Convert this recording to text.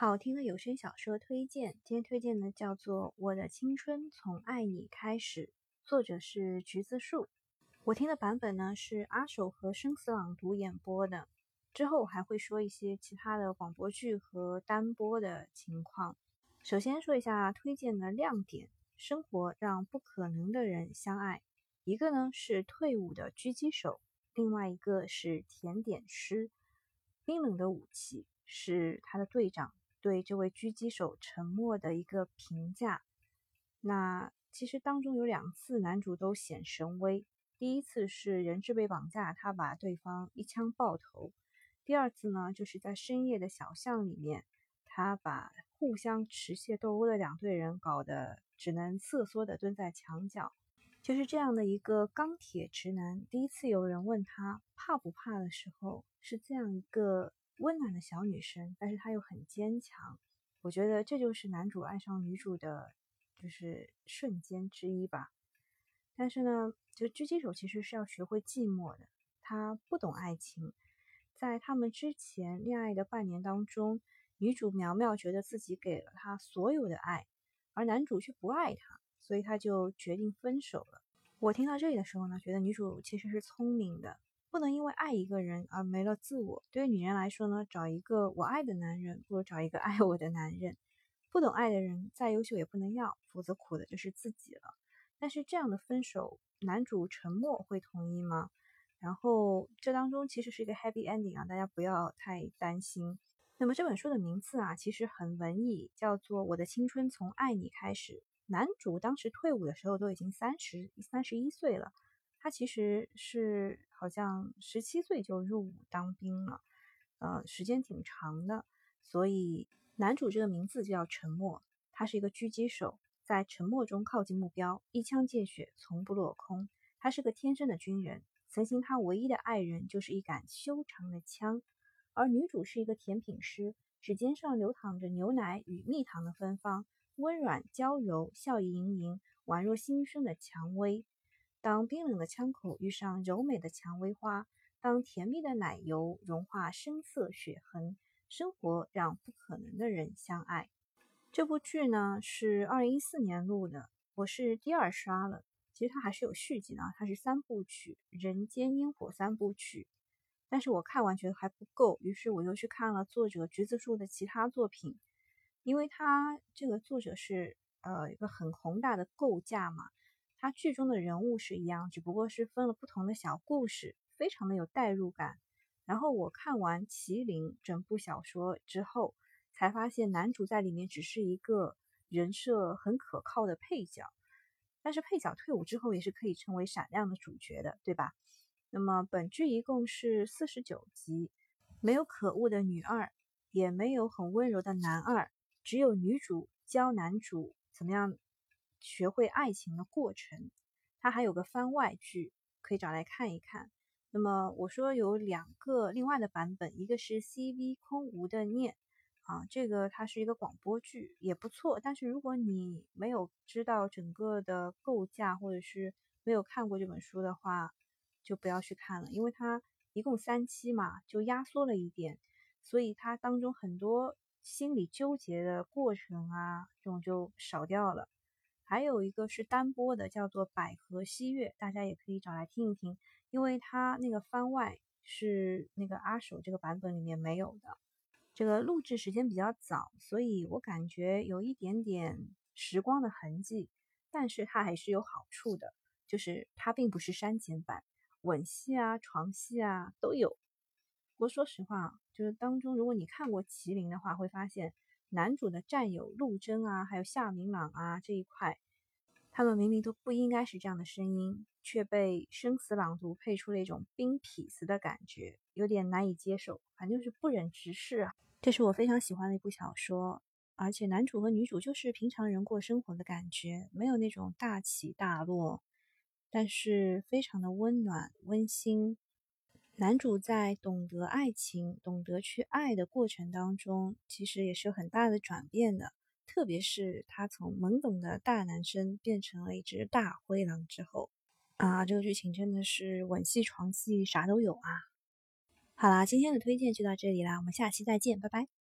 好听的有声小说推荐，今天推荐的叫做《我的青春从爱你开始》，作者是橘子树。我听的版本呢是阿守和生死朗读演播的。之后还会说一些其他的广播剧和单播的情况。首先说一下推荐的亮点：生活让不可能的人相爱。一个呢是退伍的狙击手，另外一个是甜点师。冰冷的武器是他的队长。对这位狙击手沉默的一个评价，那其实当中有两次男主都显神威。第一次是人质被绑架，他把对方一枪爆头；第二次呢，就是在深夜的小巷里面，他把互相持械斗殴的两队人搞得只能瑟缩的蹲在墙角。就是这样的一个钢铁直男，第一次有人问他怕不怕的时候，是这样一个。温暖的小女生，但是她又很坚强。我觉得这就是男主爱上女主的，就是瞬间之一吧。但是呢，就狙击手其实是要学会寂寞的。他不懂爱情，在他们之前恋爱的半年当中，女主苗苗觉得自己给了他所有的爱，而男主却不爱她，所以他就决定分手了。我听到这里的时候呢，觉得女主其实是聪明的。不能因为爱一个人而没了自我。对于女人来说呢，找一个我爱的男人，不如找一个爱我的男人。不懂爱的人再优秀也不能要，否则苦的就是自己了。但是这样的分手，男主沉默会同意吗？然后这当中其实是一个 happy ending 啊，大家不要太担心。那么这本书的名字啊，其实很文艺，叫做《我的青春从爱你开始》。男主当时退伍的时候都已经三十三十一岁了。他其实是好像十七岁就入伍当兵了，呃，时间挺长的，所以男主这个名字就叫沉默。他是一个狙击手，在沉默中靠近目标，一枪见血，从不落空。他是个天生的军人，曾经他唯一的爱人就是一杆修长的枪。而女主是一个甜品师，指尖上流淌着牛奶与蜜糖的芬芳，温软娇柔，笑意盈盈，宛若新生的蔷薇。当冰冷的枪口遇上柔美的蔷薇花，当甜蜜的奶油融化深色血痕，生活让不可能的人相爱。这部剧呢是二零一四年录的，我是第二刷了。其实它还是有续集的，它是三部曲《人间烟火》三部曲。但是我看完觉得还不够，于是我又去看了作者橘子树的其他作品，因为他这个作者是呃一个很宏大的构架嘛。他剧中的人物是一样，只不过是分了不同的小故事，非常的有代入感。然后我看完《麒麟》整部小说之后，才发现男主在里面只是一个人设很可靠的配角，但是配角退伍之后也是可以成为闪亮的主角的，对吧？那么本剧一共是四十九集，没有可恶的女二，也没有很温柔的男二，只有女主教男主怎么样。学会爱情的过程，它还有个番外剧可以找来看一看。那么我说有两个另外的版本，一个是 CV 空无的念啊，这个它是一个广播剧，也不错。但是如果你没有知道整个的构架，或者是没有看过这本书的话，就不要去看了，因为它一共三期嘛，就压缩了一点，所以它当中很多心理纠结的过程啊，这种就少掉了。还有一个是单播的，叫做《百合西月》，大家也可以找来听一听，因为它那个番外是那个阿手这个版本里面没有的。这个录制时间比较早，所以我感觉有一点点时光的痕迹，但是它还是有好处的，就是它并不是删减版，吻戏啊、床戏啊都有。不过说实话，就是当中如果你看过《麒麟》的话，会发现。男主的战友陆贞啊，还有夏明朗啊这一块，他们明明都不应该是这样的声音，却被生死朗读配出了一种冰痞子的感觉，有点难以接受，反正就是不忍直视啊。这是我非常喜欢的一部小说，而且男主和女主就是平常人过生活的感觉，没有那种大起大落，但是非常的温暖温馨。男主在懂得爱情、懂得去爱的过程当中，其实也是有很大的转变的。特别是他从懵懂的大男生变成了一只大灰狼之后，啊，这个剧情真的是吻戏、床戏啥都有啊！好啦，今天的推荐就到这里啦，我们下期再见，拜拜。